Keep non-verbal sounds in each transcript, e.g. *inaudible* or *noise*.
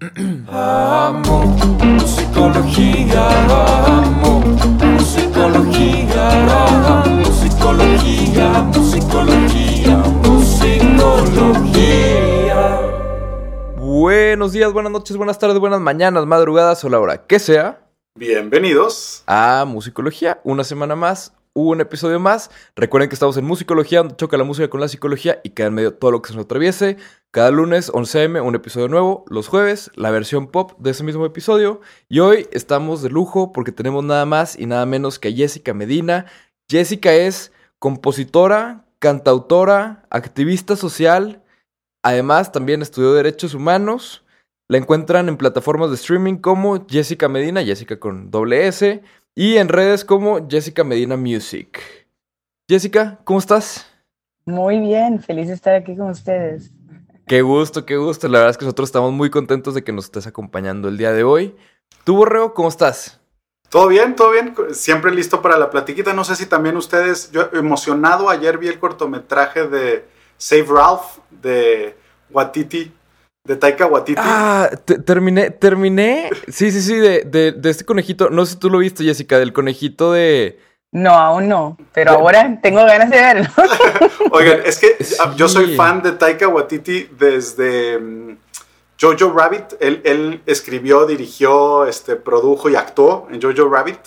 Amo musicología, amo musicología, musicología, musicología, musicología. Buenos días, buenas noches, buenas tardes, buenas mañanas, madrugadas o la hora que sea. Bienvenidos. a Musicología. Una semana más, un episodio más. Recuerden que estamos en Musicología, donde choca la música con la psicología y queda en medio todo lo que se nos atraviese. Cada lunes, 11 am, un episodio nuevo. Los jueves, la versión pop de ese mismo episodio. Y hoy estamos de lujo porque tenemos nada más y nada menos que a Jessica Medina. Jessica es compositora, cantautora, activista social. Además, también estudió Derechos Humanos. La encuentran en plataformas de streaming como Jessica Medina, Jessica con doble S, y en redes como Jessica Medina Music. Jessica, ¿cómo estás? Muy bien, feliz de estar aquí con ustedes. Qué gusto, qué gusto. La verdad es que nosotros estamos muy contentos de que nos estés acompañando el día de hoy. ¿Tú, Borreo, cómo estás? ¿Todo bien? ¿Todo bien? Siempre listo para la platiquita. No sé si también ustedes, yo emocionado, ayer vi el cortometraje de Save Ralph de Watiti, de Taika Watiti. Ah, te- terminé, terminé. Sí, sí, sí, de, de- de este conejito. No sé si tú lo viste, Jessica, del conejito de. No, aún no, pero Ya. ahora tengo ganas de verlo. *laughs* Oigan, es que Sí. yo soy fan de Taika Waititi desde mm, Jojo Rabbit. Él, él escribió, dirigió, este, produjo y actuó en Jojo Rabbit.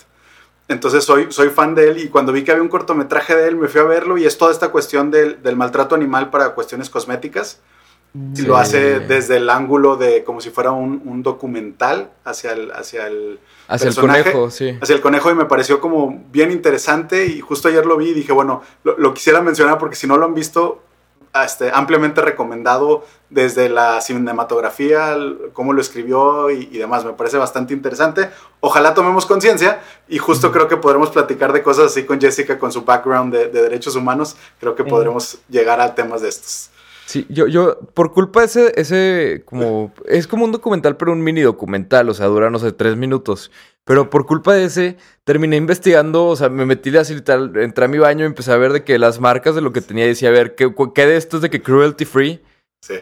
Entonces soy, soy fan de él y cuando vi que había un cortometraje de él me fui a verlo y es toda esta cuestión del, del maltrato animal para cuestiones cosméticas. Sí. lo hace desde el ángulo de como si fuera un, un documental hacia el, hacia el Hacia el conejo, sí. hacia el conejo y me pareció como bien interesante y justo ayer lo vi y dije, bueno, lo, lo quisiera mencionar porque si no lo han visto, este, ampliamente recomendado desde la cinematografía, el- cómo lo escribió y, y demás, me parece bastante interesante. Ojalá tomemos conciencia y justo creo que podremos platicar de cosas así con Jessica, con su background de, de derechos humanos, creo que podremos llegar a temas de estos. Sí, yo, yo, por culpa de ese, ese, como, es como un documental, pero un mini documental, o sea, dura, no sé, tres minutos. Pero por culpa de ese, terminé investigando, o sea, me metí así literal, entré a mi baño y empecé a ver de que las marcas de lo que tenía, y decía, a ver, ¿qué, qué de esto es de que cruelty free? Sí.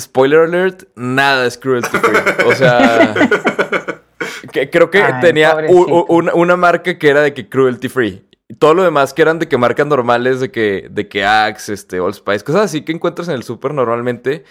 Spoiler alert, nada es cruelty free. O sea, *laughs* que- creo que Ay, tenía u- pobrecito. u- una, una marca que era de que cruelty free. Todo lo demás que eran de que marcas normales, de que, de que Axe, este, All Spice, cosas así que encuentras en el súper normalmente.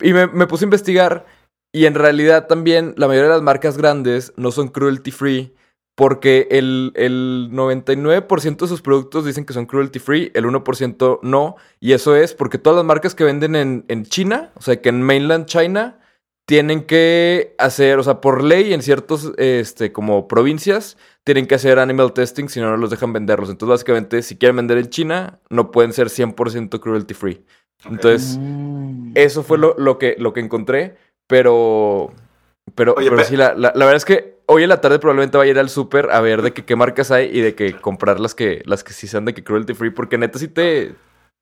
Y me, me puse a investigar. Y en realidad también la mayoría de las marcas grandes no son cruelty free. Porque el, el 99% de sus productos dicen que son cruelty free, el 1% no. Y eso es porque todas las marcas que venden en, en China, o sea, que en mainland China, tienen que hacer, o sea, por ley en ciertos, este, como provincias, tienen que hacer animal testing, si no, no los dejan venderlos. Entonces, básicamente, si quieren vender en China, no pueden ser 100% cruelty free. Entonces, Mm. eso fue lo, lo que, lo que encontré, pero... Pero, Oye, pero pe- sí, la, la- la verdad es que hoy en la tarde probablemente vaya a ir al súper a ver de que, qué marcas hay y de que comprar las que, las que sí sean de que cruelty free, porque neta sí te...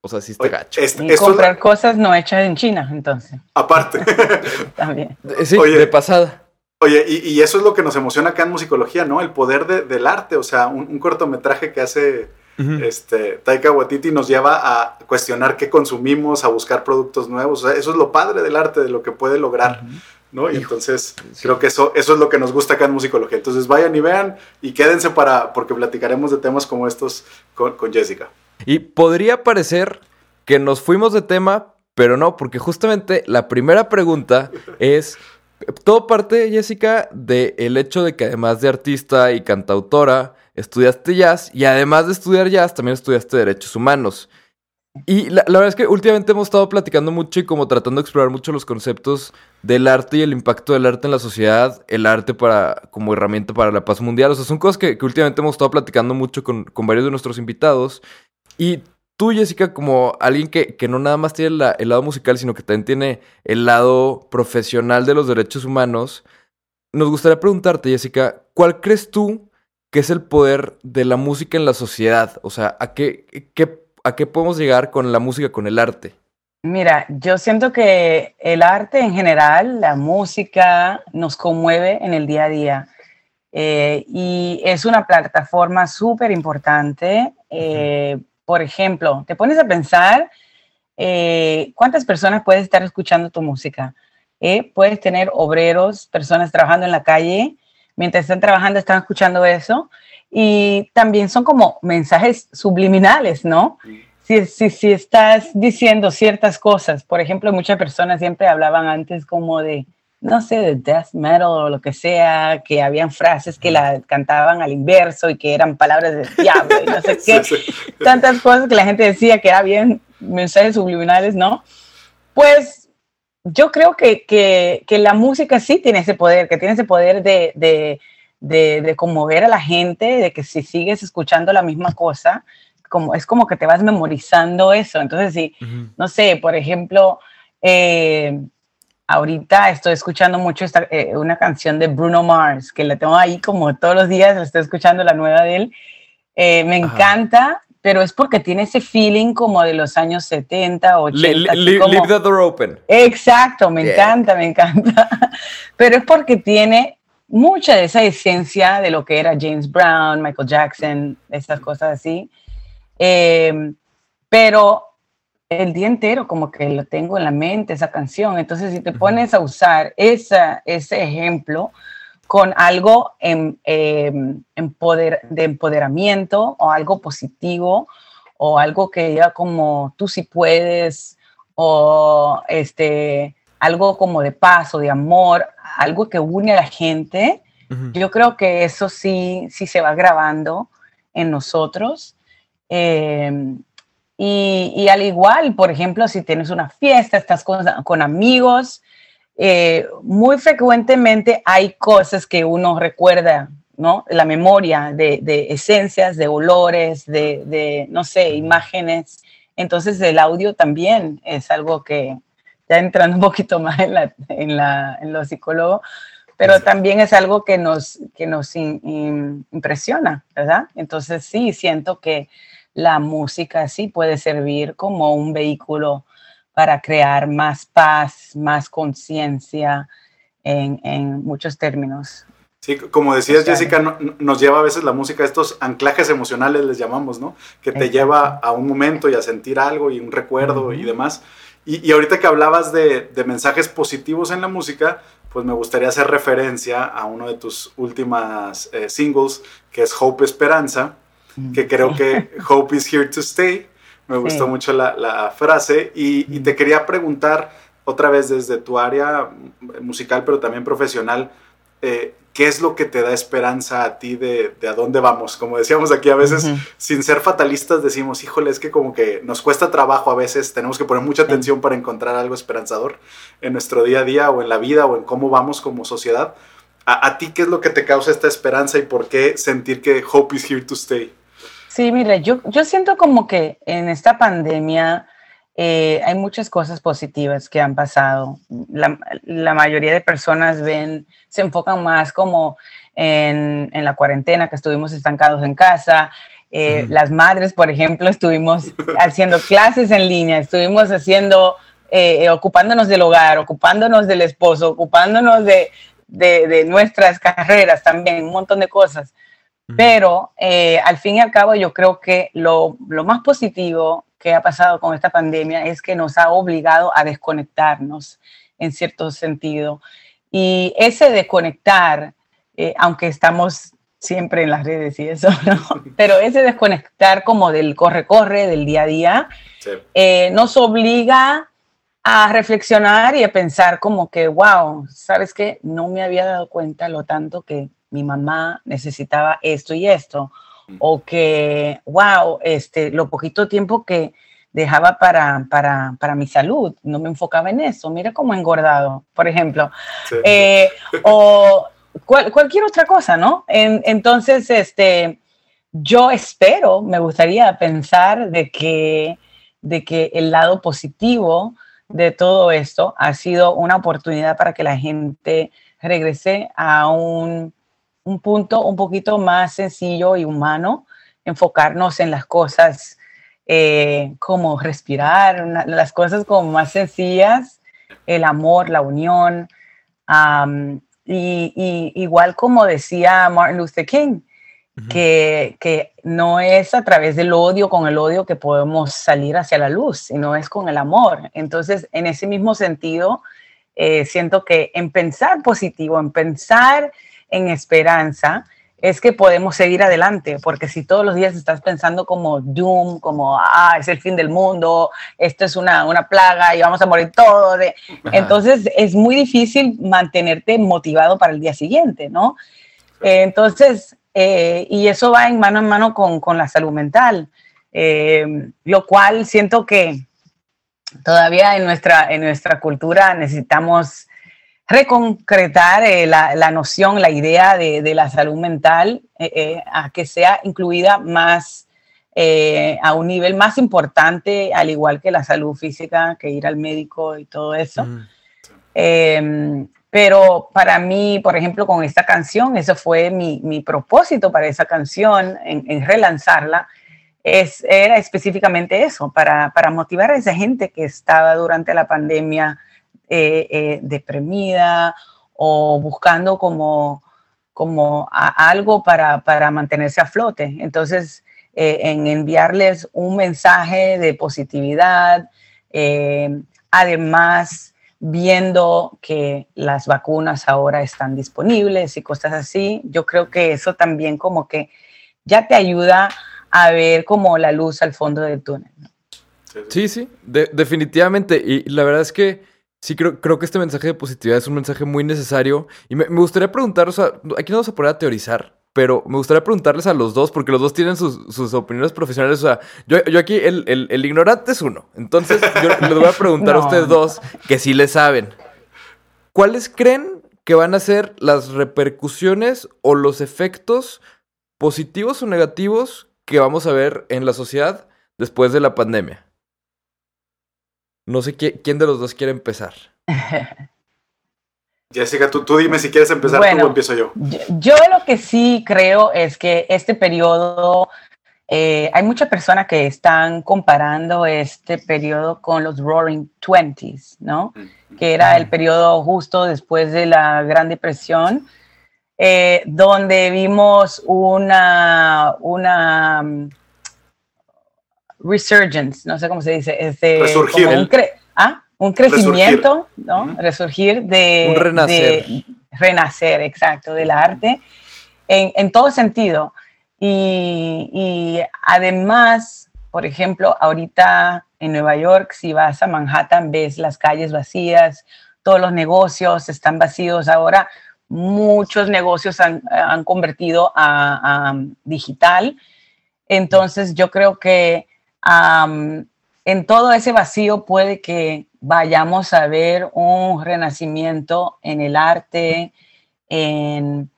O sea, sí está Oye, gacho. es- Y esto es la- comprar cosas no hechas en China, entonces, aparte. *laughs* también. Eh, Sí, Oye. de pasada. Oye, y, y eso es lo que nos emociona acá en musicología, ¿no? El poder de- del arte, o sea, un, un cortometraje que hace este, Taika Waititi nos lleva a cuestionar qué consumimos, a buscar productos nuevos, o sea, eso es lo padre del arte, de lo que puede lograr, ¿no? Y Hijo, entonces sí. creo que eso, eso es lo que nos gusta acá en musicología. Entonces vayan y vean y quédense para, porque platicaremos de temas como estos con, con Jessica. Y podría parecer que nos fuimos de tema, pero no, porque justamente la primera pregunta es, todo parte, Jessica, del hecho de que además de artista y cantautora, estudiaste jazz y además de estudiar jazz, también estudiaste derechos humanos. Y la, la verdad es que últimamente hemos estado platicando mucho y como tratando de explorar mucho los conceptos del arte y el impacto del arte en la sociedad, el arte para, como herramienta para la paz mundial. O sea, son cosas que, que últimamente hemos estado platicando mucho con, con varios de nuestros invitados. Y tú, Jessica, como alguien que, que no nada más tiene la- el lado musical, sino que también tiene el lado profesional de los derechos humanos, nos gustaría preguntarte, Jessica, ¿cuál crees tú que es el poder de la música en la sociedad? O sea, ¿a qué, qué- a qué podemos llegar con la música, con el arte? Mira, yo siento que el arte en general, la música, nos conmueve en el día a día. Eh, y es una plataforma súper importante. Eh, por ejemplo, te pones a pensar eh, cuántas personas puedes estar escuchando tu música. eh, puedes tener obreros, personas trabajando en la calle, mientras están trabajando están escuchando eso, y también son como mensajes subliminales, ¿no? Si, si, si estás diciendo ciertas cosas, por ejemplo, muchas personas siempre hablaban antes como de, no sé, de death metal o lo que sea, que habían frases que la cantaban al inverso y que eran palabras del *laughs* diablo y no sé qué, tantas cosas que la gente decía que eran bien mensajes subliminales, ¿no? Pues yo creo que, que, que, la música sí tiene ese poder, que tiene ese poder de, de, de, de, conmover a la gente, de que si sigues escuchando la misma cosa, como, es como que te vas memorizando eso. Entonces, sí, uh -huh. no sé, por ejemplo, eh, ahorita estoy escuchando mucho esta, eh, una canción de Bruno Mars, que la tengo ahí como todos los días, estoy escuchando la nueva de él. Eh, me Ajá. encanta, pero es porque tiene ese feeling como de los años 70, 80. Le, le, como... Leave the door open. Exacto, me yeah. encanta, me encanta. *laughs* Pero es porque tiene mucha de esa esencia de lo que era James Brown, Michael Jackson, estas cosas así. Eh, pero el día entero como que lo tengo en la mente, esa canción. Entonces, si te pones a usar esa, ese ejemplo con algo en, eh, empoder, de empoderamiento o algo positivo o algo que ya como tú sí puedes o este, algo como de paz o de amor, algo que une a la gente, uh -huh. yo creo que eso sí, sí se va grabando en nosotros. Eh, y, y, al igual, por ejemplo, si tienes una fiesta, estás con, con amigos, eh, muy frecuentemente hay cosas que uno recuerda, ¿no? La memoria de, de esencias, de olores, de, de, no sé, imágenes. Entonces el audio también es algo que, ya entrando *laughs* un poquito más en, la, en, la, en lo psicólogo, pero también es algo que nos, que nos in, in, impresiona, ¿verdad? Entonces sí, siento que la música sí puede servir como un vehículo para crear más paz, más conciencia en, en, muchos términos. Sí, como decías, Jessica, no, nos lleva a veces la música a estos anclajes emocionales, les llamamos, ¿no? Que te lleva a un momento y a sentir algo y un recuerdo y demás. Y, y, ahorita que hablabas de, de, mensajes positivos en la música, pues me gustaría hacer referencia a uno de tus últimas eh, singles, que es Hope Esperanza, que creo que *laughs* Hope is here to stay. Me gustó sí. mucho la, la frase y, y, te quería preguntar otra vez desde tu área musical, pero también profesional, eh, ¿qué es lo que te da esperanza a ti de, de, a dónde vamos? Como decíamos aquí, a veces, uh -huh. sin ser fatalistas, decimos, híjole, es que como que nos cuesta trabajo a veces, tenemos que poner mucha atención para encontrar algo esperanzador en nuestro día a día o en la vida o en cómo vamos como sociedad. ¿A, a ti qué es lo que te causa esta esperanza y por qué sentir que hope is here to stay? Sí, mire, yo, yo siento como que en esta pandemia eh, hay muchas cosas positivas que han pasado. La, la, mayoría de personas ven, se enfocan más como en, en la cuarentena, que estuvimos estancados en casa. Eh, mm. Las madres, por ejemplo, estuvimos haciendo clases en línea, estuvimos haciendo, eh, ocupándonos del hogar, ocupándonos del esposo, ocupándonos de, de, de nuestras carreras también, un montón de cosas. Pero eh, al fin y al cabo yo creo que lo, lo, más positivo que ha pasado con esta pandemia es que nos ha obligado a desconectarnos en cierto sentido. Y ese desconectar, eh, aunque estamos siempre en las redes y eso, ¿no? *laughs* pero ese desconectar como del corre-corre, del día a día, sí. eh, nos obliga a reflexionar y a pensar como que, wow, ¿sabes qué? No me había dado cuenta lo tanto que mi mamá necesitaba esto y esto, o que, wow, este, lo poquito tiempo que dejaba para, para, para mi salud, no me enfocaba en eso, mira cómo engordado, por ejemplo, sí. eh, *laughs* o cual, cualquier otra cosa, ¿no? En, entonces, este, yo espero, me gustaría pensar de que, de que el lado positivo de todo esto ha sido una oportunidad para que la gente regrese a un un punto un poquito más sencillo y humano, enfocarnos en las cosas eh, como respirar, una, las cosas como más sencillas, el amor, la unión. Um, y, y, igual como decía Martin Luther King, uh -huh. que, que no es a través del odio, con el odio que podemos salir hacia la luz, sino es con el amor. Entonces, en ese mismo sentido, eh, siento que en pensar positivo, en pensar en esperanza, es que podemos seguir adelante, porque si todos los días estás pensando como doom, como, ah, es el fin del mundo, esto es una, una plaga y vamos a morir todos, entonces es muy difícil mantenerte motivado para el día siguiente, ¿no? Entonces, eh, y eso va en mano en mano con, con la salud mental, eh, lo cual siento que todavía en nuestra, en nuestra cultura necesitamos reconcretar eh, la, la, noción, la idea de, de la salud mental eh, eh, a que sea incluida más a un nivel más importante, al igual que la salud física, que ir al médico y todo eso. Mm. Em, pero para mí, por ejemplo, con esta canción, eso fue mi, mi propósito para esa canción, en, en relanzarla, es, era específicamente eso, para, para motivar a esa gente que estaba durante la pandemia eh, eh, deprimida o buscando como, como algo para, para, mantenerse a flote. Entonces, eh, en enviarles un mensaje de positividad, además viendo que las vacunas ahora están disponibles y cosas así, yo creo que eso también como que ya te ayuda a ver como la luz al fondo del túnel. Sí, sí, definitivamente. Y la verdad es que Sí, creo, creo que este mensaje de positividad es un mensaje muy necesario. Y me, gustaría preguntar, o sea, aquí no vamos a poner a teorizar, pero me gustaría preguntarles a los dos, porque los dos tienen sus, opiniones profesionales. O sea, yo, yo aquí, el, el, ignorante es uno. Entonces, yo *laughs* les voy a preguntar a ustedes dos, que sí le saben. ¿Cuáles creen que van a ser las repercusiones o los efectos positivos o negativos que vamos a ver en la sociedad después de la pandemia? No sé quién de los dos quiere empezar. *laughs* Jessica, tú, tú dime si quieres empezar tú o empiezo yo. yo. lo que sí creo es que este periodo, eh, hay muchas personas que están comparando este periodo con los Roaring Twenties, ¿no? Mm. Que era el periodo justo después de la Gran Depresión, eh, donde vimos una, una resurgence, no sé cómo se dice, este, Resurgir. un, ¿ah? un, crecimiento, Resurgir. ¿no? Resurgir de... Un renacer. renacer, exacto, del arte, en, en todo sentido. Y, y, además, por ejemplo, ahorita en Nueva York, si vas a Manhattan, ves las calles vacías, todos los negocios están vacíos ahora, muchos negocios han, han convertido a, a digital. Entonces, yo creo que en todo ese vacío puede que vayamos a ver un renacimiento en el arte, en,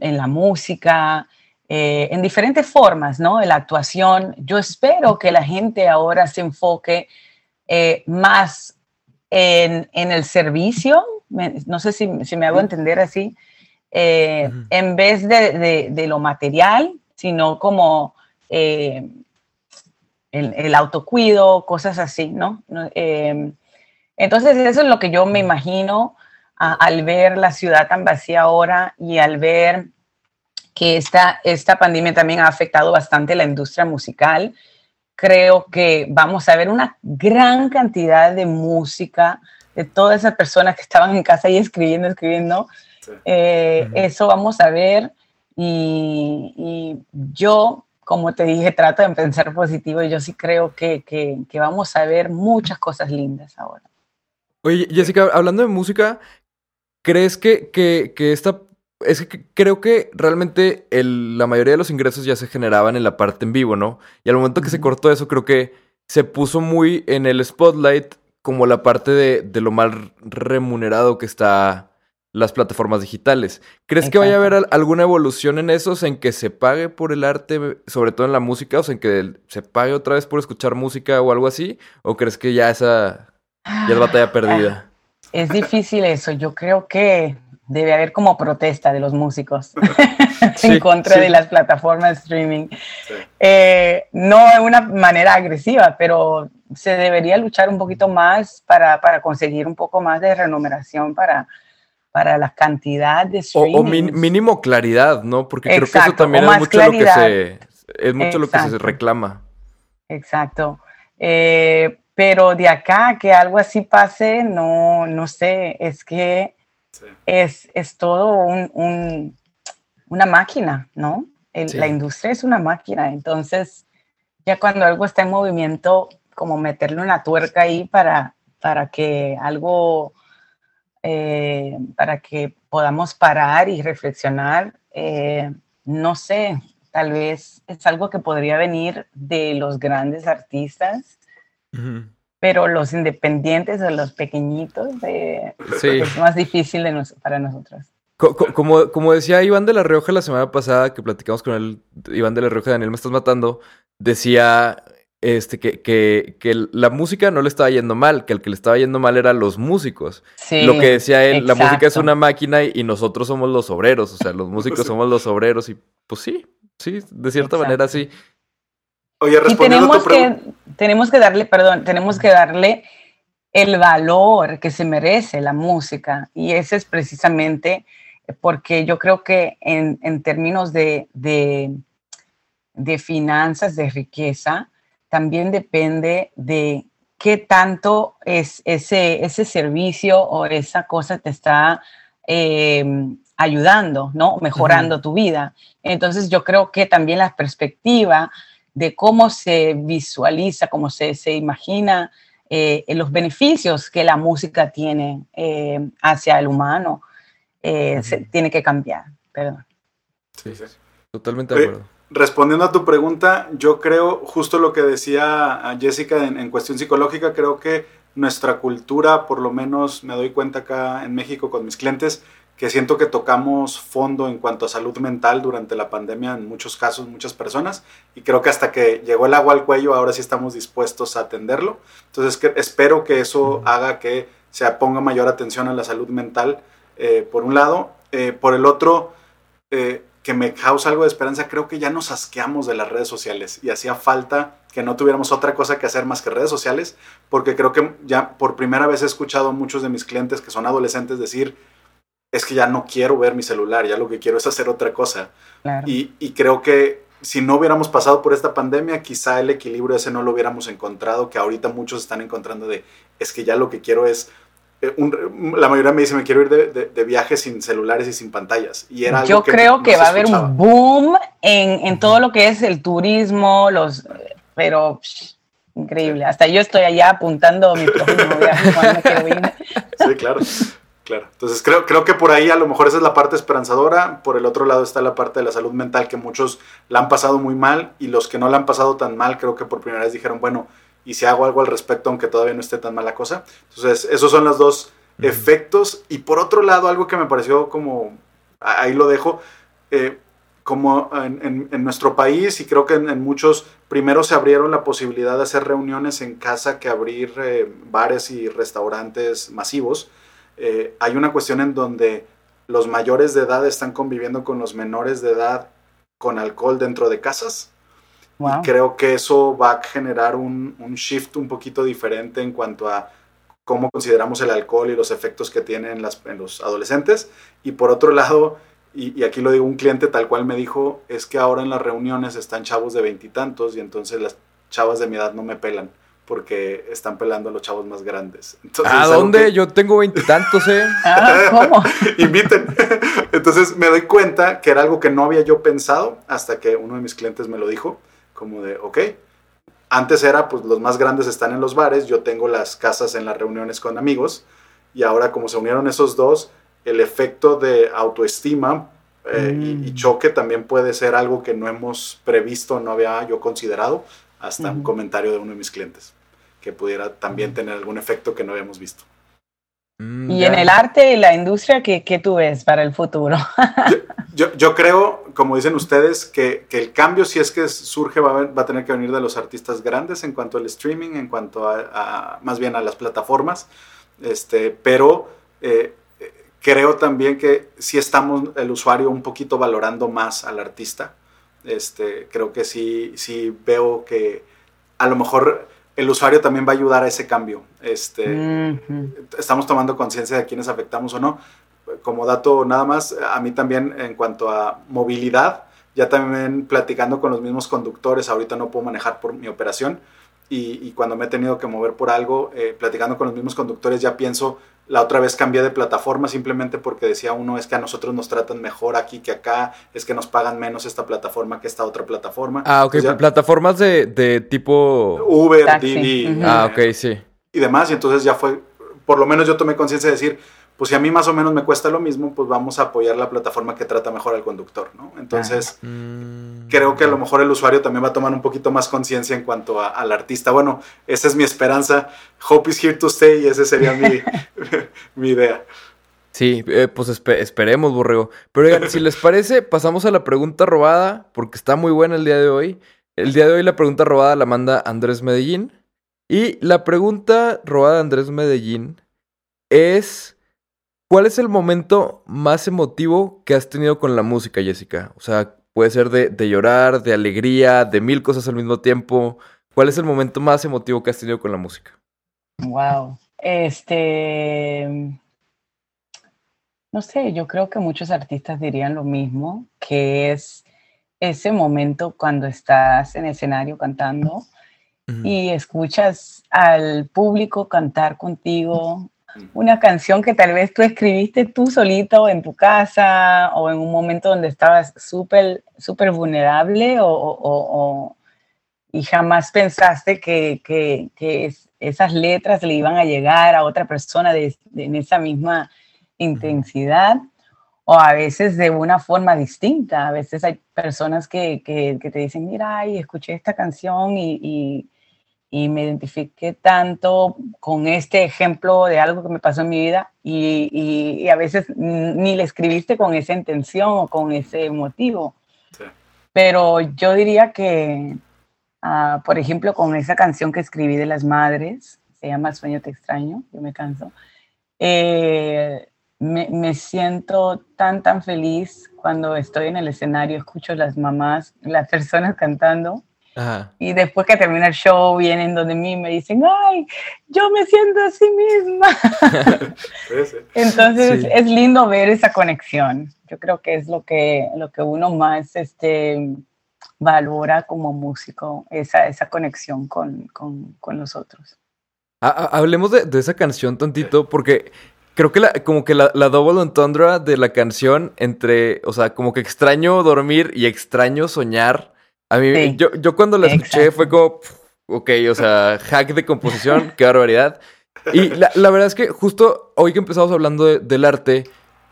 la música, eh, en diferentes formas, ¿no? En la actuación. Yo espero que la gente ahora se enfoque eh, más en, el servicio, no sé si, me hago entender así, eh, en vez de, lo material, sino como el, autocuido, cosas así, ¿no? Em, entonces, eso es lo que yo me imagino al ver la ciudad tan vacía ahora y al ver que esta, esta pandemia también ha afectado bastante la industria musical. Creo que vamos a ver una gran cantidad de música de todas esas personas que estaban en casa y escribiendo, escribiendo. Eh, eso vamos a ver y, y yo como te dije, trato de pensar positivo y yo sí creo que, que, vamos a ver muchas cosas lindas ahora. Oye, Jessica, hablando de música, ¿crees que, que, que esta... Es que creo que realmente el, la mayoría de los ingresos ya se generaban en la parte en vivo, ¿no? Y al momento que se cortó eso, creo que se puso muy en el spotlight como la parte de, de lo mal remunerado que está las plataformas digitales. ¿Crees que vaya a haber alguna evolución en esos, en que se pague por el arte, sobre todo en la música, o sea, en que se pague otra vez por escuchar música o algo así? ¿O crees que ya esa ya es batalla perdida? Es difícil eso. Yo creo que debe haber como protesta de los músicos *laughs* *laughs* en contra de las plataformas de streaming. Eh, no de una manera agresiva, pero se debería luchar un poquito más para, para conseguir un poco más de remuneración para para la cantidad de streaming. O, mínimo claridad, ¿no? Porque creo que eso también es mucho lo que se es mucho lo que se reclama. Exacto. Eh, pero de acá que algo así pase, no, no sé, es que es, es, todo un, una máquina, ¿no? La industria es una máquina, entonces ya cuando algo está en movimiento, como meterle una tuerca ahí para, para que algo, eh, para que podamos parar y reflexionar, eh, no sé, tal vez es algo que podría venir de los grandes artistas, pero los independientes o los pequeñitos eh, es más difícil para nosotros. Como, como decía Iván de la Rioja la semana pasada que platicamos con él, Iván de la Rioja, Daniel, me estás matando, decía este, que, que, que, la música no le estaba yendo mal, que el que le estaba yendo mal eran los músicos. Lo que decía él, la música es una máquina y, nosotros somos los obreros, o sea, los *laughs* músicos somos los obreros y pues sí, sí, de cierta manera sí. Oye, respondiendo tenemos que, tenemos que darle, perdón, tenemos que darle el valor que se merece la música y ese es precisamente porque yo creo que en, en términos de, de, de, finanzas, de riqueza, también depende de qué tanto es ese, ese servicio o esa cosa te está em, ayudando, ¿no? Mejorando tu vida. Entonces yo creo que también la perspectiva de cómo se visualiza, cómo se, se imagina eh, los beneficios que la música tiene eh, hacia el humano, eh, se, tiene que cambiar. Perdón. Sí, sí. Totalmente de acuerdo. Respondiendo a tu pregunta, yo creo, justo lo que decía Jessica en, en, cuestión psicológica, creo que nuestra cultura, por lo menos me doy cuenta acá en México con mis clientes, que siento que tocamos fondo en cuanto a salud mental durante la pandemia en muchos casos, muchas personas, y creo que hasta que llegó el agua al cuello, ahora sí estamos dispuestos a atenderlo. Entonces que, espero que eso haga que se ponga mayor atención a la salud mental, eh, por un lado. Eh, por el otro, eh, que me causa algo de esperanza, creo que ya nos asqueamos de las redes sociales y hacía falta que no tuviéramos otra cosa que hacer más que redes sociales, porque creo que ya por primera vez he escuchado a muchos de mis clientes que son adolescentes decir, es que ya no quiero ver mi celular, ya lo que quiero es hacer otra cosa. Y, creo que si no hubiéramos pasado por esta pandemia, quizá el equilibrio ese no lo hubiéramos encontrado, que ahorita muchos están encontrando de, es que ya lo que quiero es... Eh, la mayoría me dice, me quiero ir de, de, viaje sin celulares y sin pantallas. Y era Yo creo que va a haber un boom en, en, todo lo que es el turismo, los... Pero... increíble. Hasta yo estoy allá apuntando mi próximo *laughs* viaje cuando quiero ir. Sí, claro. Claro, entonces creo, creo que por ahí a lo mejor esa es la parte esperanzadora, por el otro lado está la parte de la salud mental que muchos la han pasado muy mal y los que no la han pasado tan mal creo que por primera vez dijeron, bueno, y si hago algo al respecto aunque todavía no esté tan mal la cosa. Entonces esos son los dos efectos y por otro lado algo que me pareció como, ahí lo dejo, eh, como en, nuestro país y creo que en, muchos, primero se abrieron la posibilidad de hacer reuniones en casa que abrir eh, bares y restaurantes masivos. Eh, hay una cuestión en donde los mayores de edad están conviviendo con los menores de edad con alcohol dentro de casas. Y creo que eso va a generar un, shift un poquito diferente en cuanto a cómo consideramos el alcohol y los efectos que tiene en, las, en los adolescentes. Y por otro lado, y, y, aquí lo digo, un cliente tal cual me dijo, es que ahora en las reuniones están chavos de veintitantos y, y entonces las chavas de mi edad no me pelan porque están pelando a los chavos más grandes. *laughs* ¿A dónde? Yo tengo veintitantos, ¿eh? *laughs* Ah, ¿cómo? *laughs* Inviten. Entonces me doy cuenta que era algo que no había yo pensado hasta que uno de mis clientes me lo dijo, como de, ok, antes era, pues los más grandes están en los bares, yo tengo las casas en las reuniones con amigos, y ahora como se unieron esos dos, el efecto de autoestima eh, y, mm. choque también puede ser algo que no hemos previsto, no había yo considerado, hasta un comentario de uno de mis clientes que pudiera también tener algún efecto que no habíamos visto. Mm, y en el arte y la industria, ¿qué, ¿qué, tú ves para el futuro? *laughs* yo, yo, creo, como dicen ustedes, que, que, el cambio, si es que surge, va a, va a, tener que venir de los artistas grandes en cuanto al streaming, en cuanto a, más bien a las plataformas. Este, pero eh, creo también que si estamos el usuario un poquito valorando más al artista. Este, creo que sí, sí veo que a lo mejor el usuario también va a ayudar a ese cambio. Este, Estamos tomando conciencia de quiénes afectamos o no. Como dato nada más, a mí también en cuanto a movilidad, ya también platicando con los mismos conductores, ahorita no puedo manejar por mi operación, y, y, cuando me he tenido que mover por algo, eh, platicando con los mismos conductores, ya pienso, la otra vez cambié de plataforma simplemente porque decía uno, es que a nosotros nos tratan mejor aquí que acá, es que nos pagan menos esta plataforma que esta otra plataforma. Ah, ok, Entonces plataformas de, de tipo... Uber, Taxi, Didi. Ah, ok, sí. y demás, y entonces ya fue, por lo menos yo tomé conciencia de decir, pues si a mí más o menos me cuesta lo mismo, pues vamos a apoyar la plataforma que trata mejor al conductor, ¿no? Entonces, Mm. creo que a lo mejor el usuario también va a tomar un poquito más conciencia en cuanto a- al artista. Bueno, esa es mi esperanza. Hope is here to stay y esa sería mi, *laughs* *laughs* mi idea. Sí, eh, pues espe- esperemos, Borrego. Pero oigan, si les parece, pasamos a la pregunta robada, porque está muy buena el día de hoy. El día de hoy la pregunta robada la manda Andrés Medellín. Y la pregunta robada de Andrés Medellín es, ¿cuál es el momento más emotivo que has tenido con la música, Jessica? O sea, puede ser de, de llorar, de alegría, de mil cosas al mismo tiempo. ¿Cuál es el momento más emotivo que has tenido con la música? Wow. Este, no sé, yo creo que muchos artistas dirían lo mismo, que es ese momento cuando estás en escenario cantando y escuchas al público cantar contigo una canción que tal vez tú escribiste tú solito en tu casa o en un momento donde estabas súper, súper vulnerable o, o- o- y jamás pensaste que, que- que es- esas letras le iban a llegar a otra persona de- de- en esa misma intensidad o a veces de una forma distinta. A veces hay personas que, que- que te dicen, mira, ay, escuché esta canción y, y- y me identifiqué tanto con este ejemplo de algo que me pasó en mi vida y, y- y a veces ni le escribiste con esa intención o con ese motivo. Sí. Pero yo diría que, ah, por ejemplo, con esa canción que escribí de las madres, se llama Sueño te extraño, yo me canso, eh, me, me siento tan, tan feliz cuando estoy en el escenario, escucho las mamás, las personas cantando. Ajá. Y después que termina el show, vienen donde mí me dicen, ay, yo me siento así misma. *laughs* Entonces Sí. es lindo ver esa conexión. Yo creo que es lo que, lo que uno más este, valora como músico, esa, esa conexión con, con, con los otros. Ha- hablemos de, de esa canción tantito, porque creo que la, como que la, la double entendre de la canción entre, o sea, como que extraño dormir y extraño soñar. A mí, Sí. yo, yo cuando la escuché Exacto. fue como, pf, ok, o sea, hack de composición, qué barbaridad. Y la, la verdad es que justo hoy que empezamos hablando de- del arte,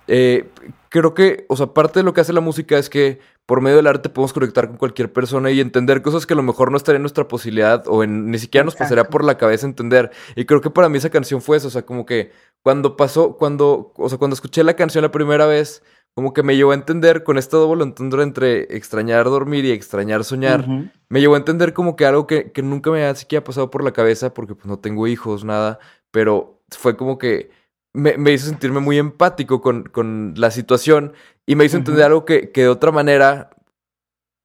eh, creo que, o sea, parte de lo que hace la música es que por medio del arte podemos conectar con cualquier persona y entender cosas que a lo mejor no estaría en nuestra posibilidad o en, ni siquiera nos pasaría por la cabeza entender. Y creo que para mí esa canción fue eso, o sea, como que cuando pasó, cuando, o sea, cuando escuché la canción la primera vez, como que me llevó a entender con esta doble entendre entre extrañar dormir y extrañar soñar. Me llevó a entender como que algo que, que nunca me había siquiera pasado por la cabeza porque pues no tengo hijos, nada, pero fue como que me, me hizo sentirme muy empático con, con la situación y me hizo entender algo que, que de otra manera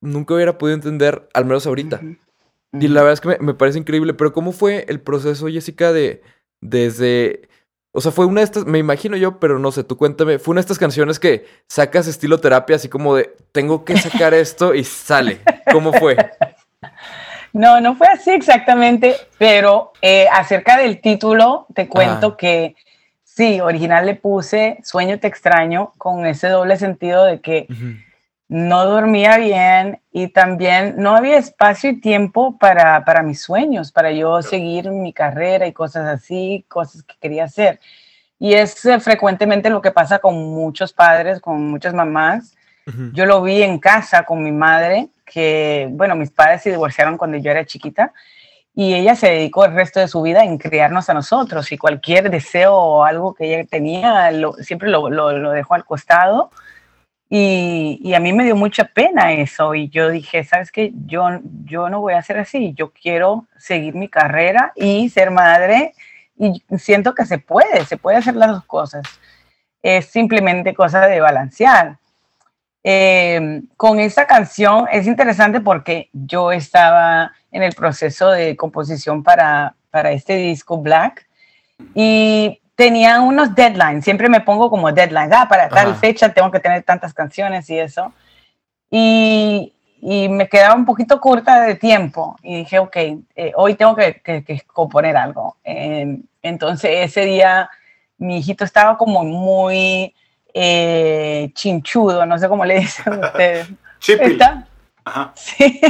nunca hubiera podido entender, al menos ahorita. Y la verdad es que me, me parece increíble, pero ¿cómo fue el proceso, Jessica, de desde... O sea, fue una de estas, me imagino yo, pero no sé, tú cuéntame, fue una de estas canciones que sacas estilo terapia, así como de, tengo que sacar esto y sale. ¿Cómo fue? No, no fue así exactamente, pero eh, acerca del título te cuento que sí, original le puse Sueño te extraño con ese doble sentido de que. No dormía bien y también no había espacio y tiempo para, para mis sueños, para yo seguir mi carrera y cosas así, cosas que quería hacer. Y es eh, frecuentemente lo que pasa con muchos padres, con muchas mamás. Yo lo vi en casa con mi madre, que, bueno, mis padres se divorciaron cuando yo era chiquita y ella se dedicó el resto de su vida en criarnos a nosotros y cualquier deseo o algo que ella tenía, lo- siempre lo, lo- lo dejó al costado. Y, y a mí me dio mucha pena eso y yo dije, ¿sabes qué? Yo, yo no voy a ser así, yo quiero seguir mi carrera y ser madre y siento que se puede, se puede hacer las dos cosas. Es simplemente cosa de balancear. Eh, con esta canción es interesante porque yo estaba en el proceso de composición para, para este disco Black y tenía unos deadlines, siempre me pongo como deadlines, ah, para tal Ajá. fecha tengo que tener tantas canciones y eso. Y, y me quedaba un poquito corta de tiempo y dije, ok, eh, hoy tengo que, que, componer algo. Eh, entonces ese día mi hijito estaba como muy eh, chinchudo, no sé cómo le dicen *laughs* ustedes. ¿Está? Ajá. *laughs* Sí.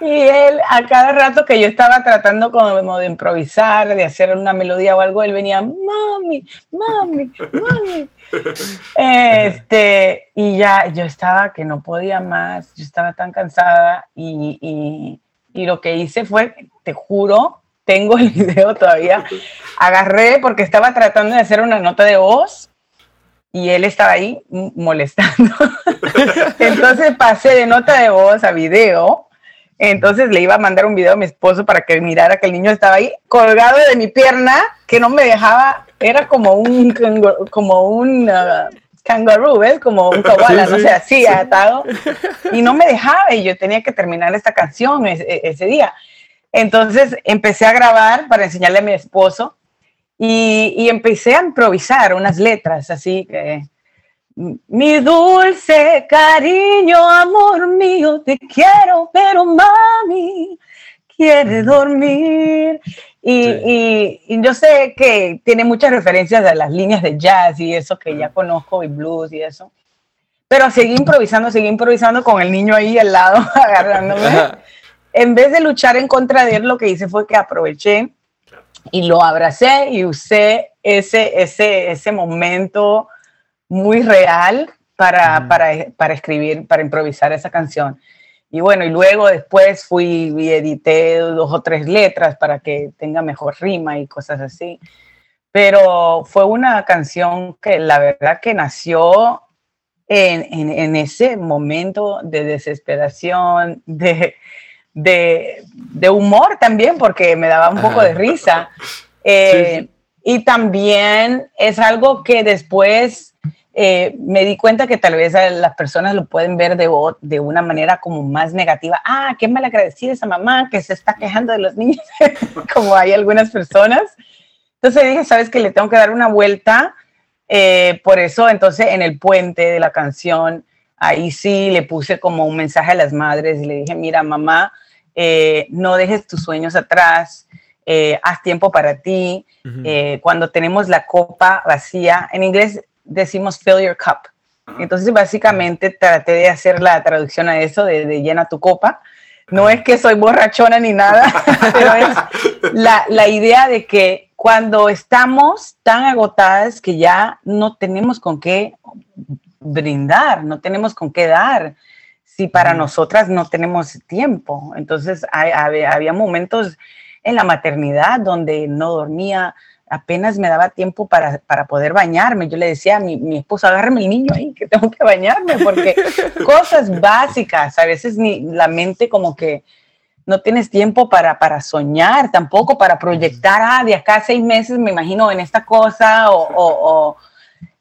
y él, a cada rato que yo estaba tratando como de improvisar, de hacer una melodía o algo, él venía, mami, mami, mami. *laughs* este, y ya yo estaba que no podía más, yo estaba tan cansada y, y, y lo que hice fue, te juro, tengo el *laughs* video todavía, agarré porque estaba tratando de hacer una nota de voz y él estaba ahí molestando. *laughs* Entonces pasé de nota de voz a video. Entonces le iba a mandar un video a mi esposo para que mirara que el niño estaba ahí colgado de mi pierna, que no me dejaba, era como un como un uh, ¿ves? Como un *laughs* koala, no sé, así atado. Y no me dejaba y yo tenía que terminar esta canción ese, ese día. Entonces empecé a grabar para enseñarle a mi esposo y, empecé a improvisar unas letras así que... Mi dulce cariño, amor mío, te quiero, pero mami quiere dormir. Y, yo sé que tiene muchas referencias a las líneas de jazz y eso que ya conozco, y blues y eso. Pero seguí improvisando, seguí improvisando con el niño ahí al lado, *laughs* agarrándome. En vez de luchar en contra de él, lo que hice fue que aproveché y lo abracé y usé ese, ese, ese momento muy real para, para, para, escribir, para improvisar esa canción. Y bueno, y luego después fui y edité dos o tres letras para que tenga mejor rima y cosas así. Pero fue una canción que la verdad que nació en, en, en ese momento de desesperación, de, de, humor también, porque me daba un poco de risa. *laughs* Eh, y también es algo que después eh, me di cuenta que tal vez las personas lo pueden ver de, de una manera como más negativa. Ah, qué mal agradecida esa mamá que se está quejando de los niños, *laughs* como hay algunas personas. Entonces dije, sabes que le tengo que dar una vuelta. Eh, por eso, entonces, en el puente de la canción, ahí sí le puse como un mensaje a las madres y le dije, mira, mamá, eh, no dejes tus sueños atrás, eh, haz tiempo para ti. Eh, cuando tenemos la copa vacía, en inglés decimos fill your cup. Entonces, básicamente traté de hacer la traducción a eso, de, llena tu copa. No es que soy borrachona ni nada, *laughs* pero es la, la idea de que cuando estamos tan agotadas que ya no tenemos con qué brindar, no tenemos con qué dar, si para nosotras no tenemos tiempo. Entonces había momentos en la maternidad donde no dormía, apenas me daba tiempo para, poder bañarme. Yo le decía a mi, mi esposo, agárrame el niño ahí, que tengo que bañarme, porque *laughs* cosas básicas, a veces ni la mente como que no tienes tiempo para, para soñar, tampoco para proyectar, ah, de acá a seis meses me imagino en esta cosa o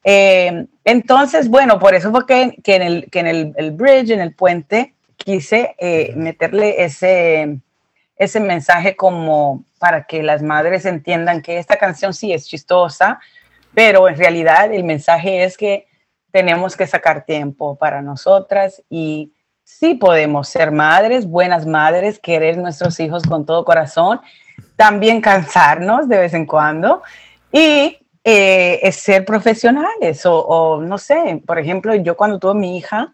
eh, entonces, bueno, por eso fue que, en, el, que en el, bridge, en el puente, quise eh, meterle ese, ese mensaje como para que las madres entiendan que esta canción sí es chistosa, pero en realidad el mensaje es que tenemos que sacar tiempo para nosotras y sí podemos ser madres, buenas madres, querer nuestros hijos con todo corazón, también cansarnos de vez en cuando y eh, es ser profesionales o, no sé, por ejemplo, yo cuando tuve mi hija,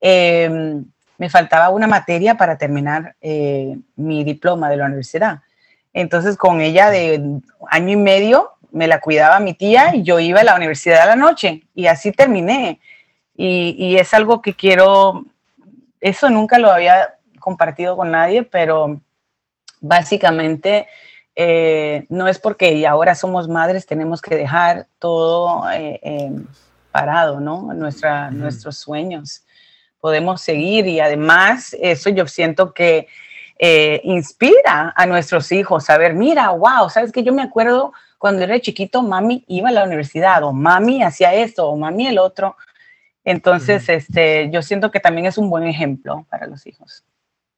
em, me faltaba una materia para terminar eh, mi diploma de la universidad. Entonces, con ella de año y medio, me la cuidaba mi tía y yo iba a la universidad a la noche y así terminé. Y, y es algo que quiero, eso nunca lo había compartido con nadie, pero básicamente eh, no es porque ahora somos madres tenemos que dejar todo eh, eh, parado, ¿no? Nuestra, Nuestros sueños. Podemos seguir y además eso yo siento que inspira a nuestros hijos a ver, mira, wow, sabes que yo me acuerdo cuando era chiquito, mami iba a la universidad o mami hacía esto o mami el otro. Entonces, este, yo siento que también es un buen ejemplo para los hijos.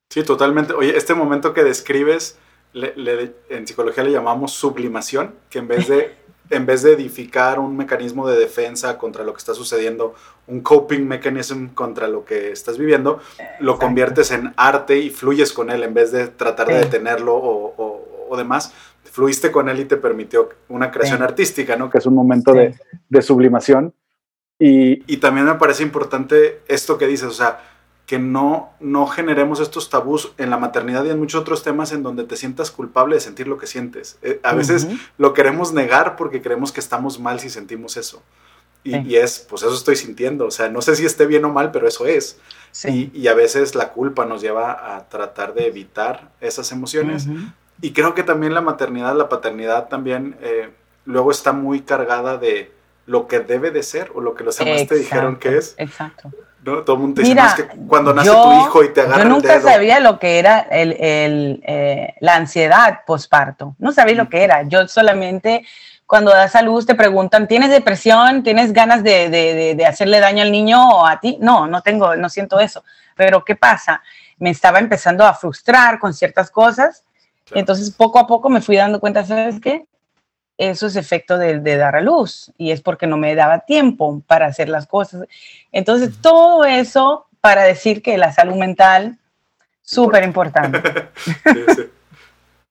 Sí, totalmente. Oye, este momento que describes, le- le- en psicología le llamamos sublimación, que en vez de *laughs* en vez de edificar un mecanismo de defensa contra lo que está sucediendo, un coping mechanism contra lo que estás viviendo, lo Exacto. conviertes en arte y fluyes con él en vez de tratar de detenerlo o, o- o demás. Fluiste con él y te permitió una creación Sí. artística, ¿no? Que es un momento Sí. de, de sublimación. Y, y también me parece importante esto que dices, o sea, que no, no generemos estos tabús en la maternidad y en muchos otros temas en donde te sientas culpable de sentir lo que sientes. Eh, a veces lo queremos negar porque creemos que estamos mal si sentimos eso. Y, Sí. y es, pues eso estoy sintiendo. O sea, no sé si esté bien o mal, pero eso es. Sí. Y, y a veces la culpa nos lleva a tratar de evitar esas emociones. Y creo que también la maternidad, la paternidad también eh, luego está muy cargada de lo que debe de ser o lo que los demás te dijeron que es. Exacto. ¿No? Todo el mundo te dice, Mira, "No, es que cuando nace yo- tu hijo y te agarra Yo el nunca dedo". sabía lo que era el, el, eh, la ansiedad posparto. No sabía lo que era. Yo solamente, cuando das a luz, te preguntan, ¿tienes depresión? ¿Tienes ganas de, de- de- de hacerle daño al niño o a ti? No, no tengo, no siento eso. Pero ¿qué pasa? Me estaba empezando a frustrar con ciertas cosas. Claro. Y entonces, poco a poco me fui dando cuenta, ¿sabes qué? Eso es efecto de, de dar a luz y es porque no me daba tiempo para hacer las cosas. Entonces, todo eso para decir que la salud mental, súper importante. *laughs* Sí, sí.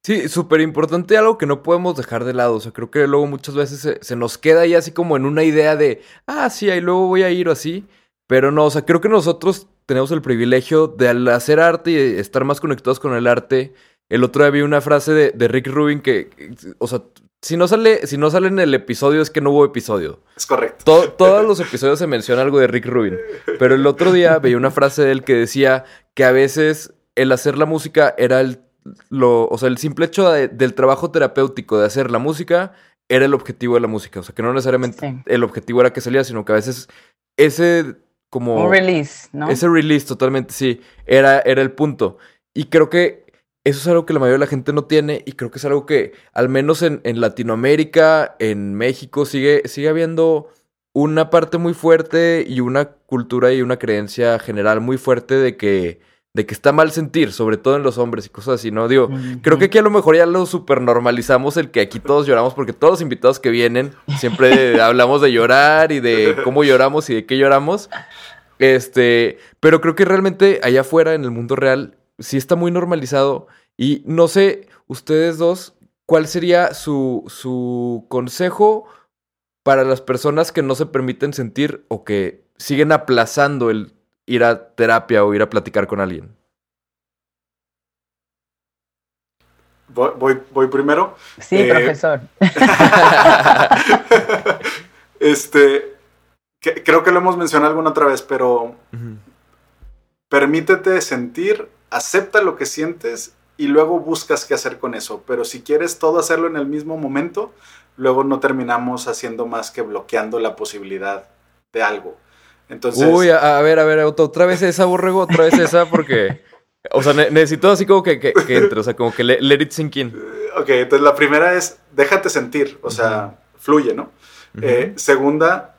Sí, súper importante, algo que no podemos dejar de lado. O sea, creo que luego muchas veces se, se nos queda ahí así como en una idea de, ah, sí, ahí luego voy a ir o así. Pero no, o sea, creo que nosotros tenemos el privilegio de al hacer arte y estar más conectados con el arte. El otro día vi una frase de, de Rick Rubin que, que, o sea, si no sale, si no sale en el episodio es que no hubo episodio. Es correcto. To- todos los episodios se menciona algo de Rick Rubin. Pero el otro día veía una frase de él que decía que a veces el hacer la música era el, lo, o sea, el simple hecho de- del trabajo terapéutico de hacer la música era el objetivo de la música. O sea, que no necesariamente Sí. el objetivo era que saliera, sino que a veces ese como... Un release, ¿no? Ese release, totalmente, sí. Era, era el punto. Y creo que eso es algo que la mayoría de la gente no tiene. Y creo que es algo que, al menos en, en Latinoamérica, en México, sigue, sigue habiendo una parte muy fuerte y una cultura y una creencia general muy fuerte de que, de que está mal sentir, sobre todo en los hombres y cosas así, ¿no? Digo. Creo que aquí a lo mejor ya lo super normalizamos el que aquí todos lloramos porque todos los invitados que vienen siempre *laughs* hablamos de llorar y de cómo lloramos y de qué lloramos. Este, pero creo que realmente allá afuera en el mundo real sí está muy normalizado y no sé ustedes dos cuál sería su su consejo para las personas que no se permiten sentir o que siguen aplazando el ir a terapia o ir a platicar con alguien. Voy, voy, voy primero. Sí, Eh, profesor. *laughs* este, que- creo que lo hemos mencionado alguna otra vez, pero permítete sentir, acepta lo que sientes y luego buscas qué hacer con eso. Pero si quieres todo hacerlo en el mismo momento, luego no terminamos haciendo más que bloqueando la posibilidad de algo. Entonces, Uy, a, a ver, a ver, ot- otra vez esa, borrego, otra vez esa, porque. O sea, ne- necesito así como que, que, que entre, o sea, como que le- let it sink in. ok, entonces la primera es déjate sentir, o sea, fluye, ¿no? Eh, segunda,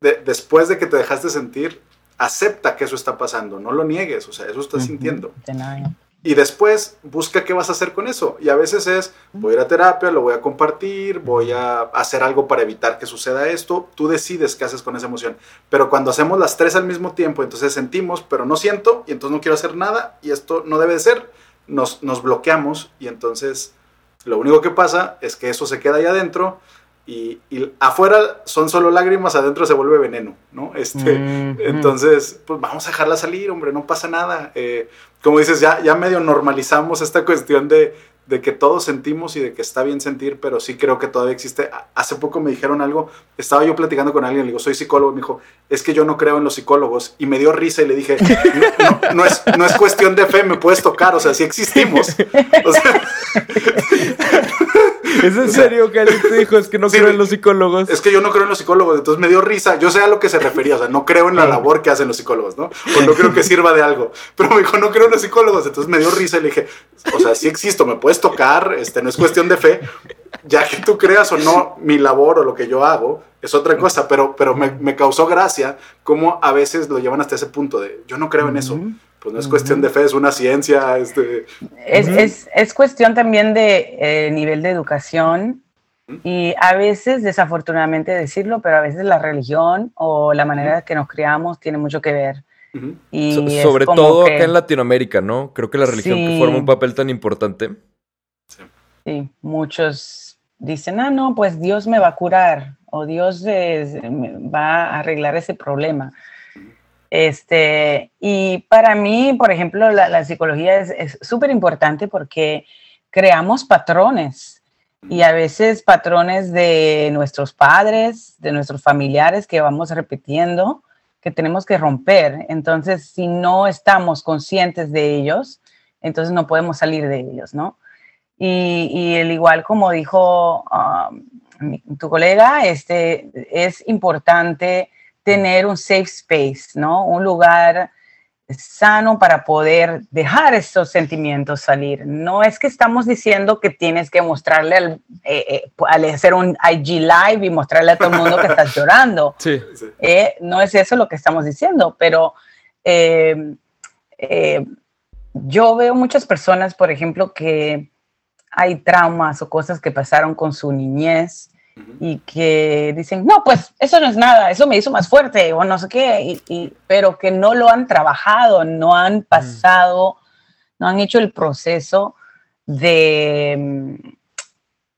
de- después de que te dejaste sentir, acepta que eso está pasando, no lo niegues, o sea, eso estás Ujú. sintiendo. Denial. Y después busca qué vas a hacer con eso. Y a veces es, voy a ir a terapia, lo voy a compartir, voy a hacer algo para evitar que suceda esto. Tú decides qué haces con esa emoción. Pero cuando hacemos las tres al mismo tiempo, entonces sentimos, pero no siento, y entonces no quiero hacer nada, y esto no debe de ser, nos, nos bloqueamos, y entonces lo único que pasa es que eso se queda ahí adentro, y, y afuera son solo lágrimas, adentro se vuelve veneno, ¿no? Este, Ujú. entonces, pues vamos a dejarla salir, hombre, no pasa nada. Eh, como dices, ya, ya medio normalizamos esta cuestión de, de que todos sentimos y de que está bien sentir, pero sí creo que todavía existe. Hace poco me dijeron algo, estaba yo platicando con alguien, le digo, soy psicólogo, me dijo, es que yo no creo en los psicólogos, y me dio risa y le dije, no, no- no es, no es cuestión de fe, me puedes tocar, o sea, sí existimos. *laughs* O sea, *laughs* ¿Es en serio que alguien te dijo? Es que no *laughs* Sí, creo en los psicólogos. es que yo no creo en los psicólogos, entonces me dio risa. Yo sé a lo que se refería, o sea, no creo en la labor que hacen los psicólogos, ¿no? O no creo que sirva de algo. Pero me dijo, no creo en los psicólogos, entonces me dio risa y le dije, o sea, sí existo, me puedes tocar, este, no es cuestión de fe. Ya que tú creas o no *laughs* mi labor o lo que yo hago, es otra cosa, pero, pero me, me causó gracia cómo a veces lo llevan hasta ese punto de yo no creo en eso. Pues no es cuestión de fe, es una ciencia. Este, Es, es, es cuestión también de eh, nivel de educación y a veces, desafortunadamente decirlo, pero a veces la religión o la manera que nos criamos tiene mucho que ver. Y So- sobre todo que- acá en Latinoamérica, ¿no? Creo que la religión que Sí. forma un papel tan importante. Sí, muchos dicen, ah, no, pues Dios me va a curar o Dios va a arreglar ese problema. Este, y para mí, por ejemplo, la, la psicología es súper importante porque creamos patrones y a veces patrones de nuestros padres, de nuestros familiares que vamos repitiendo, que tenemos que romper. Entonces, si no estamos conscientes de ellos, entonces no podemos salir de ellos, ¿no? Y, y el igual como dijo um, mi- tu colega, este, es importante tener un safe space, ¿no? Un lugar sano para poder dejar esos sentimientos salir. No es que estamos diciendo que tienes que mostrarle al, eh, eh, al hacer un IG live y mostrarle a todo el mundo que estás *laughs* llorando. Sí. Sí. Eh, no es eso lo que estamos diciendo, pero yo veo muchas personas, por ejemplo, que hay traumas o cosas que pasaron con su niñez y que dicen, no, pues eso no es nada, eso me hizo más fuerte o no sé qué, y- y- pero que no lo han trabajado, no han pasado, no han hecho el proceso de mm,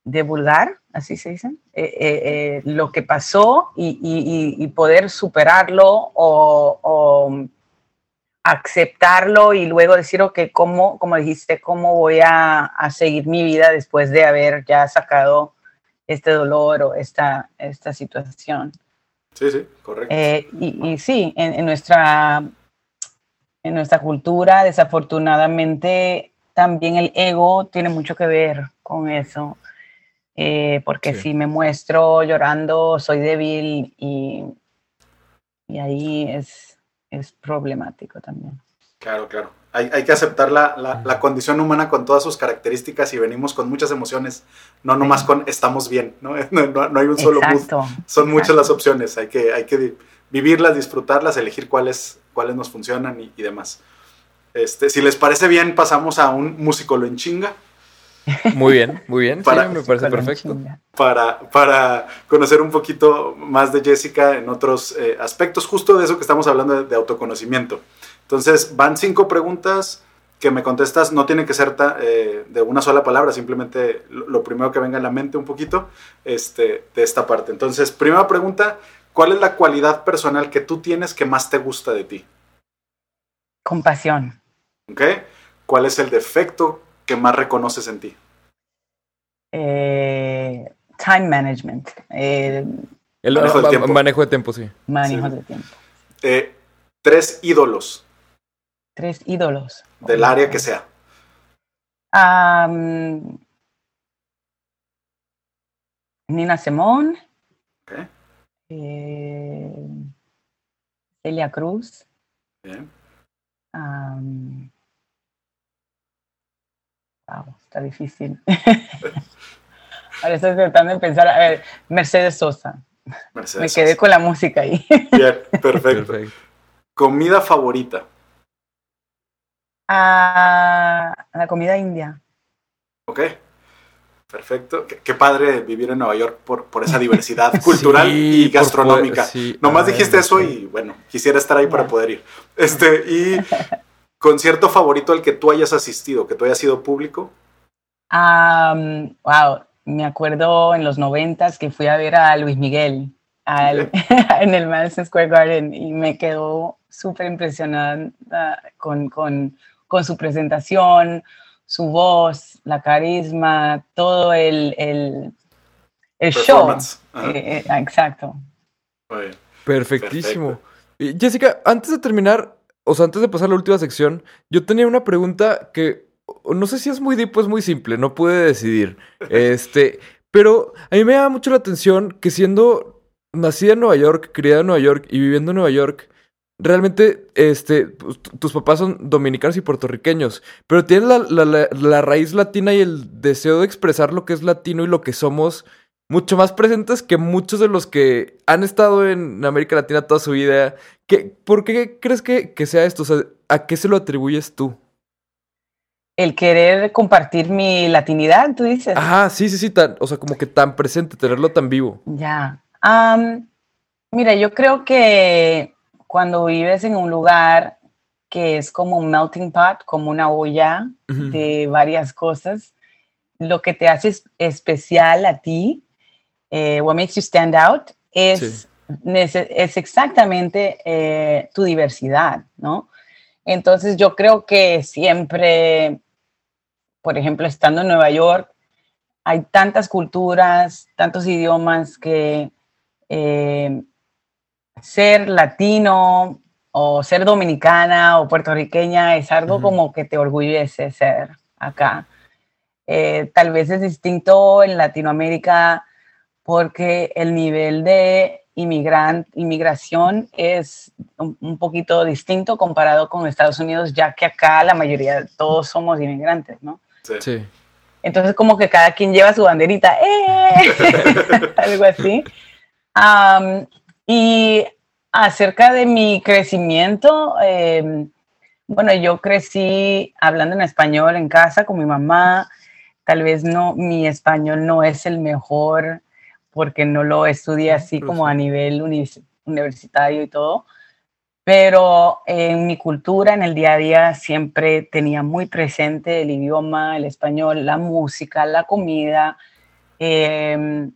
divulgar, así se dice, eh, eh, eh, lo que pasó y, y- y- y poder superarlo o, o aceptarlo y luego decir, ok, ¿cómo, como dijiste, cómo voy a, a seguir mi vida después de haber ya sacado este dolor o esta, esta situación? Sí, sí, correcto. Eh, y, y sí, en, en nuestra, en nuestra cultura, desafortunadamente, también el ego tiene mucho que ver con eso. Eh, porque Sí. si me muestro llorando, soy débil y, y ahí es, es problemático también. Claro, claro. Hay, hay que aceptar la, la- la condición humana con todas sus características y venimos con muchas emociones, no nomás con estamos bien, ¿no? *laughs* No, no- no hay un solo mood. Exacto. Son muchas las opciones, hay que, hay que vivirlas, disfrutarlas, elegir cuáles, cuáles nos funcionan y, y demás. Este, si les parece bien, pasamos a un músico en chinga Muy bien, muy bien. *laughs* Sí, Para- me parece perfecto. para, para conocer un poquito más de Jessica en otros eh, aspectos, justo de eso que estamos hablando de, de autoconocimiento. Entonces, van cinco preguntas que me contestas, no tiene que ser ta- eh, de una sola palabra, simplemente lo, lo primero que venga a la mente un poquito este, de esta parte. Entonces, primera pregunta, ¿cuál es la cualidad personal que tú tienes que más te gusta de ti? Compasión. ¿Ok? ¿Cuál es el defecto que más reconoces en ti? Eh, time management. eh, El Manejo del tiempo. manejo de tiempo, sí. manejo Sí. de tiempo. Eh, tres ídolos Tres ídolos. del área que sea. Nina Simone, ¿ok? eh, Celia Cruz, Bien. Wow, está difícil. *laughs* Ahora estoy tratando de pensar, a ver, Mercedes Sosa, Mercedes me quedé Sosa. con la música ahí. *laughs* Bien, perfecto. Perfecto. Comida favorita. Ah, la comida india. ¿Ok? Perfecto. Qué, qué padre vivir en Nueva York por, por esa diversidad *laughs* cultural Sí, y gastronómica. poder- sí. Nomás dijiste eso y bueno, quisiera estar ahí para poder ir. Este, y concierto favorito al que tú hayas asistido, que tú hayas sido público. Wow, me acuerdo en los noventas que fui a ver a Luis Miguel al- *laughs* en el Madison Square Garden y me quedó súper impresionada con, con, con su presentación, su voz, la carisma, todo el, el, el show. Eh, eh, exacto. Perfectísimo. Jessica, antes de terminar, o sea, antes de pasar a la última sección, yo tenía una pregunta que no sé si es muy deep o es muy simple, no pude decidir. *laughs* Este, pero a mí me llama mucho la atención que siendo nacida en Nueva York, criada en Nueva York y viviendo en Nueva York, realmente, este, pues, tu- tus papás son dominicanos y puertorriqueños, pero tienes la, la- la- la raíz latina y el deseo de expresar lo que es latino y lo que somos mucho más presentes que muchos de los que han estado en América Latina toda su vida. ¿Qué, ¿Por qué crees que, que sea esto? O sea, ¿a qué se lo atribuyes tú? El querer compartir mi latinidad, tú dices. Ajá, sí, sí, sí, tan, o sea, como que tan presente, tenerlo tan vivo. Ya. Am, mira, yo creo que cuando vives en un lugar que es como un melting pot, como una olla de varias cosas, lo que te hace es- especial a ti, eh, what makes you stand out, es, Sí. es exactamente eh, tu diversidad, ¿no? Entonces yo creo que siempre, por ejemplo, estando en Nueva York, hay tantas culturas, tantos idiomas que eh, ser latino o ser dominicana o puertorriqueña es algo como que te orgullece ser acá. Eh, tal vez es distinto en Latinoamérica porque el nivel de inmigran- inmigración es un, un poquito distinto comparado con Estados Unidos, ya que acá la mayoría, todos somos inmigrantes, ¿no? Sí. Sí. Entonces como que cada quien lleva su banderita, ¡eh! *laughs* algo así. Y acerca de mi crecimiento, em, bueno, yo crecí hablando en español en casa con mi mamá. Tal vez no, mi español no es el mejor porque no lo estudié así como a nivel univers- universitario y todo. Pero en mi cultura, en el día a día, siempre tenía muy presente el idioma, el español, la música, la comida, em,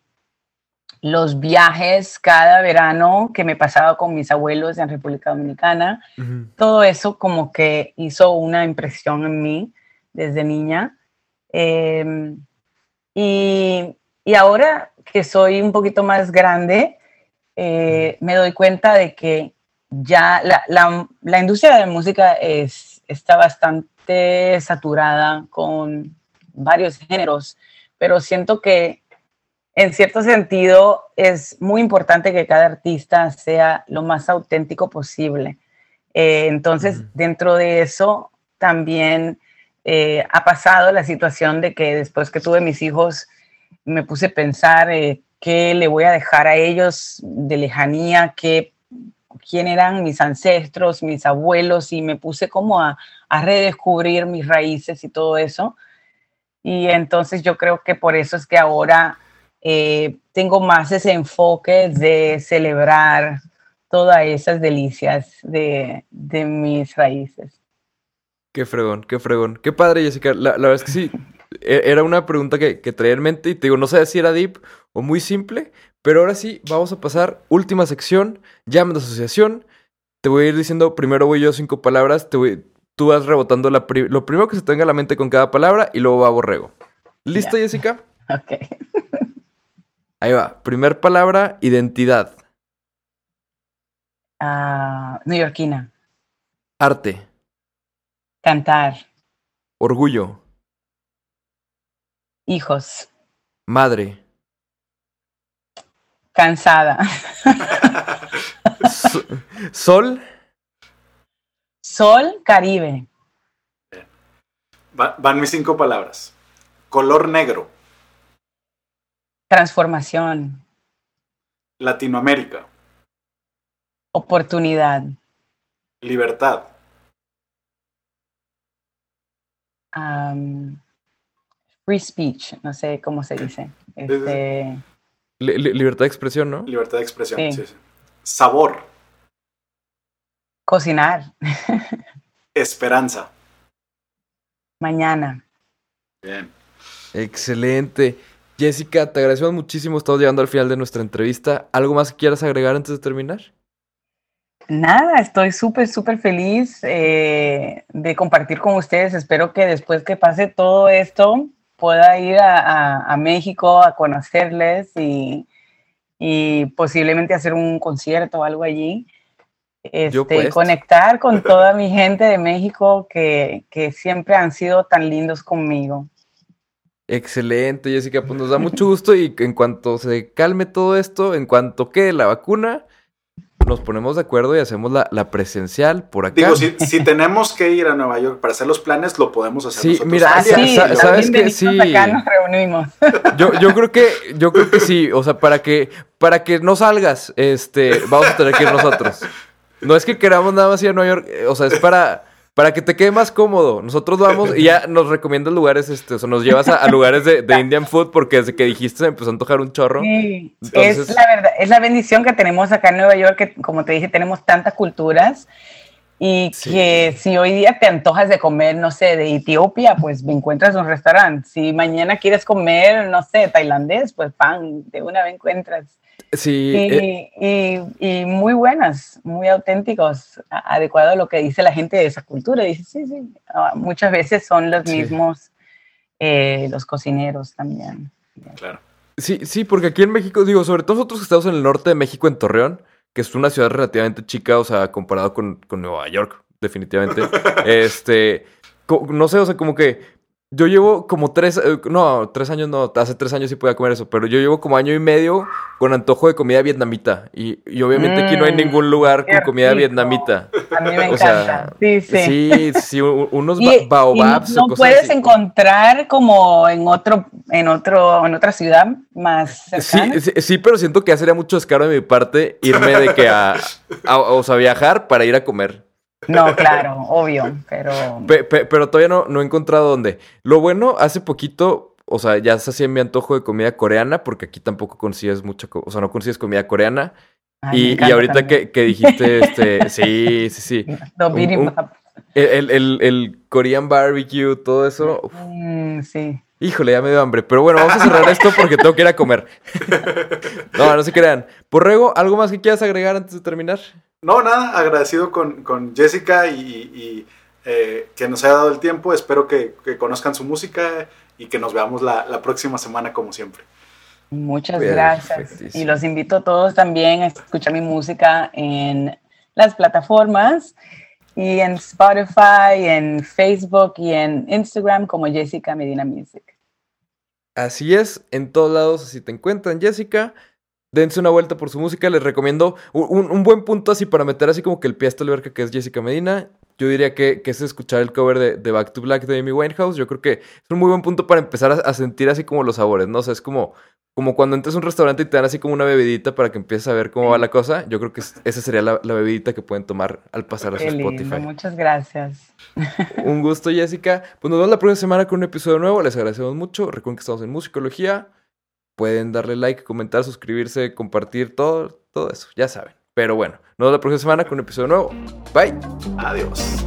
los viajes cada verano que me pasaba con mis abuelos en República Dominicana. Ujú. Todo eso como que hizo una impresión en mí desde niña. Em, y, y ahora que soy un poquito más grande, eh, me doy cuenta de que ya la, la- la industria de música es, está bastante saturada con varios géneros, pero siento que en cierto sentido es muy importante que cada artista sea lo más auténtico posible. Eh, entonces, dentro de eso, también eh, ha pasado la situación de que después que tuve mis hijos, me puse a pensar eh, qué le voy a dejar a ellos de lejanía, qué, quién eran mis ancestros, mis abuelos, y me puse como a, a redescubrir mis raíces y todo eso. Y entonces yo creo que por eso es que ahora eh, tengo más ese enfoque de celebrar todas esas delicias de, de mis raíces. Qué fregón, qué fregón. Qué padre, Jessica. La, la verdad es que sí, era una pregunta que, que traía en mente y te digo, no sé si era deep o muy simple, pero ahora sí, vamos a pasar. Última sección, llamen de asociación. Te voy a ir diciendo, primero voy yo cinco palabras, te voy, tú vas rebotando la pri- lo primero que se te venga a la mente con cada palabra y luego va borrego. ¿Lista. Jessica? *laughs* Ok. Ahí va. Primer palabra, identidad. Ah, neoyorquina. Arte. Cantar. Orgullo. Hijos. Madre. Cansada. *laughs* So- sol. Sol, Caribe. Va- van mis cinco palabras. Color negro. Transformación. Latinoamérica. Oportunidad. Libertad. Free speech. No sé cómo se dice. Este, li- li- libertad de expresión, ¿no? Libertad de expresión. Sí. sí, sí. Sabor. cocinar. *laughs* Esperanza. Mañana. Bien. Excelente. Jessica, te agradecemos muchísimo. Estamos llegando al final de nuestra entrevista. ¿Algo más que quieras agregar antes de terminar? Nada, estoy súper, súper feliz eh, de compartir con ustedes. Espero que después que pase todo esto pueda ir a, a- a México a conocerles y, y posiblemente hacer un concierto o algo allí. Este, conectar con *laughs* toda mi gente de México que, que siempre han sido tan lindos conmigo. Excelente, Jessica. Pues nos da mucho gusto y en cuanto se calme todo esto, en cuanto quede la vacuna, nos ponemos de acuerdo y hacemos la, la presencial por acá. Digo, si, si tenemos que ir a Nueva York para hacer los planes, lo podemos hacer Sí, nosotros. mira, Ah, sí, sa- ¿sabes bienvenidos Sí. Acá nos reunimos. *laughs* Yo, yo creo que, yo creo que sí, o sea, para que, para que no salgas, este, vamos a tener que ir nosotros. No es que queramos nada más ir a Nueva York, eh, o sea, es para, para que te quede más cómodo. Nosotros vamos y ya nos recomiendas lugares, este, o sea, nos llevas a, a lugares de, de Indian food porque desde que dijiste se empezó a antojar un chorro. Sí, Entonces- es la verdad, es la bendición que tenemos acá en Nueva York, que como te dije, tenemos tantas culturas y Sí. que si hoy día te antojas de comer, no sé, de Etiopía, pues me encuentras un restaurante. Si mañana quieres comer, no sé, tailandés, pues pan, de una vez encuentras. Sí, Y, eh, y- y muy buenas, muy auténticos, adecuado a lo que dice la gente de esa cultura. Dice, sí, sí, ah, muchas veces son los Sí. mismos, eh, los cocineros también. Claro. Sí, sí, porque aquí en México, digo, sobre todo nosotros que estamos en el norte de México, en Torreón, que es una ciudad relativamente chica, o sea, comparado con, con Nueva York, definitivamente. *laughs* este, no sé, o sea, como que yo llevo como tres, eh, no, tres años no, hace tres años sí podía comer eso, pero yo llevo como año y medio con antojo de comida vietnamita. Y, y obviamente aquí no hay Mm, ningún lugar con comida rico. vietnamita. A mí me *laughs* O encanta. sea, sí, sí. Sí, sí, unos Y- ba- y baobabs o no cosas puedes así. encontrar como en otro, en otro, en otra ciudad más cercana. Sí, sí, sí, pero siento que ya sería mucho descaro de mi parte irme de que a, a- o sea, viajar para ir a comer. No, claro, obvio, pero Pe- pe- pero todavía no, no he encontrado dónde. Lo bueno, hace poquito, o sea, ya se hacía mi antojo de comida coreana, porque aquí tampoco consigues mucha, co- o sea, no consigues comida coreana. ay, y, ahorita que, que dijiste, este, sí, sí, sí. *laughs* Un-. El, el, el- Korean barbecue, todo eso. uf, Mm, sí. híjole, ya me dio hambre. Pero bueno, vamos a cerrar esto porque tengo que ir a comer. *laughs* No, no se crean. Porrego, ¿algo más que quieras agregar antes de terminar? No, nada, agradecido con, con Jessica y, y, eh, que nos haya dado el tiempo. Espero que, que conozcan su música y que nos veamos la, la próxima semana como siempre. Muchas Bien, gracias. perfectísimo. Y los invito a todos también a escuchar mi música en las plataformas y en Spotify, en Facebook y en Instagram como Jessica Medina Music. Así es, en todos lados, si te encuentran, Jessica, dense una vuelta por su música. Les recomiendo un, un- buen punto así para meter así como que el pie hasta alberca, que es Jessica Medina. Yo diría que, que es escuchar el cover de, de Back to Black de Amy Winehouse. Yo creo que es un muy buen punto para empezar a, a sentir así como los sabores, ¿no? O sea, es como, como cuando entras a un restaurante y te dan así como una bebidita para que empieces a ver cómo va la cosa. Yo creo que es- esa sería la, la bebidita que pueden tomar al pasar a su Qué lindo, Spotify. muchas gracias. *laughs* Un gusto, Jessica. Pues nos vemos la próxima semana con un episodio nuevo. Les agradecemos mucho. Recuerden que estamos en Musicología. Pueden darle like, comentar, suscribirse, compartir, todo, todo eso, ya saben. Pero bueno, nos vemos la próxima semana con un episodio nuevo. Bye. Adiós.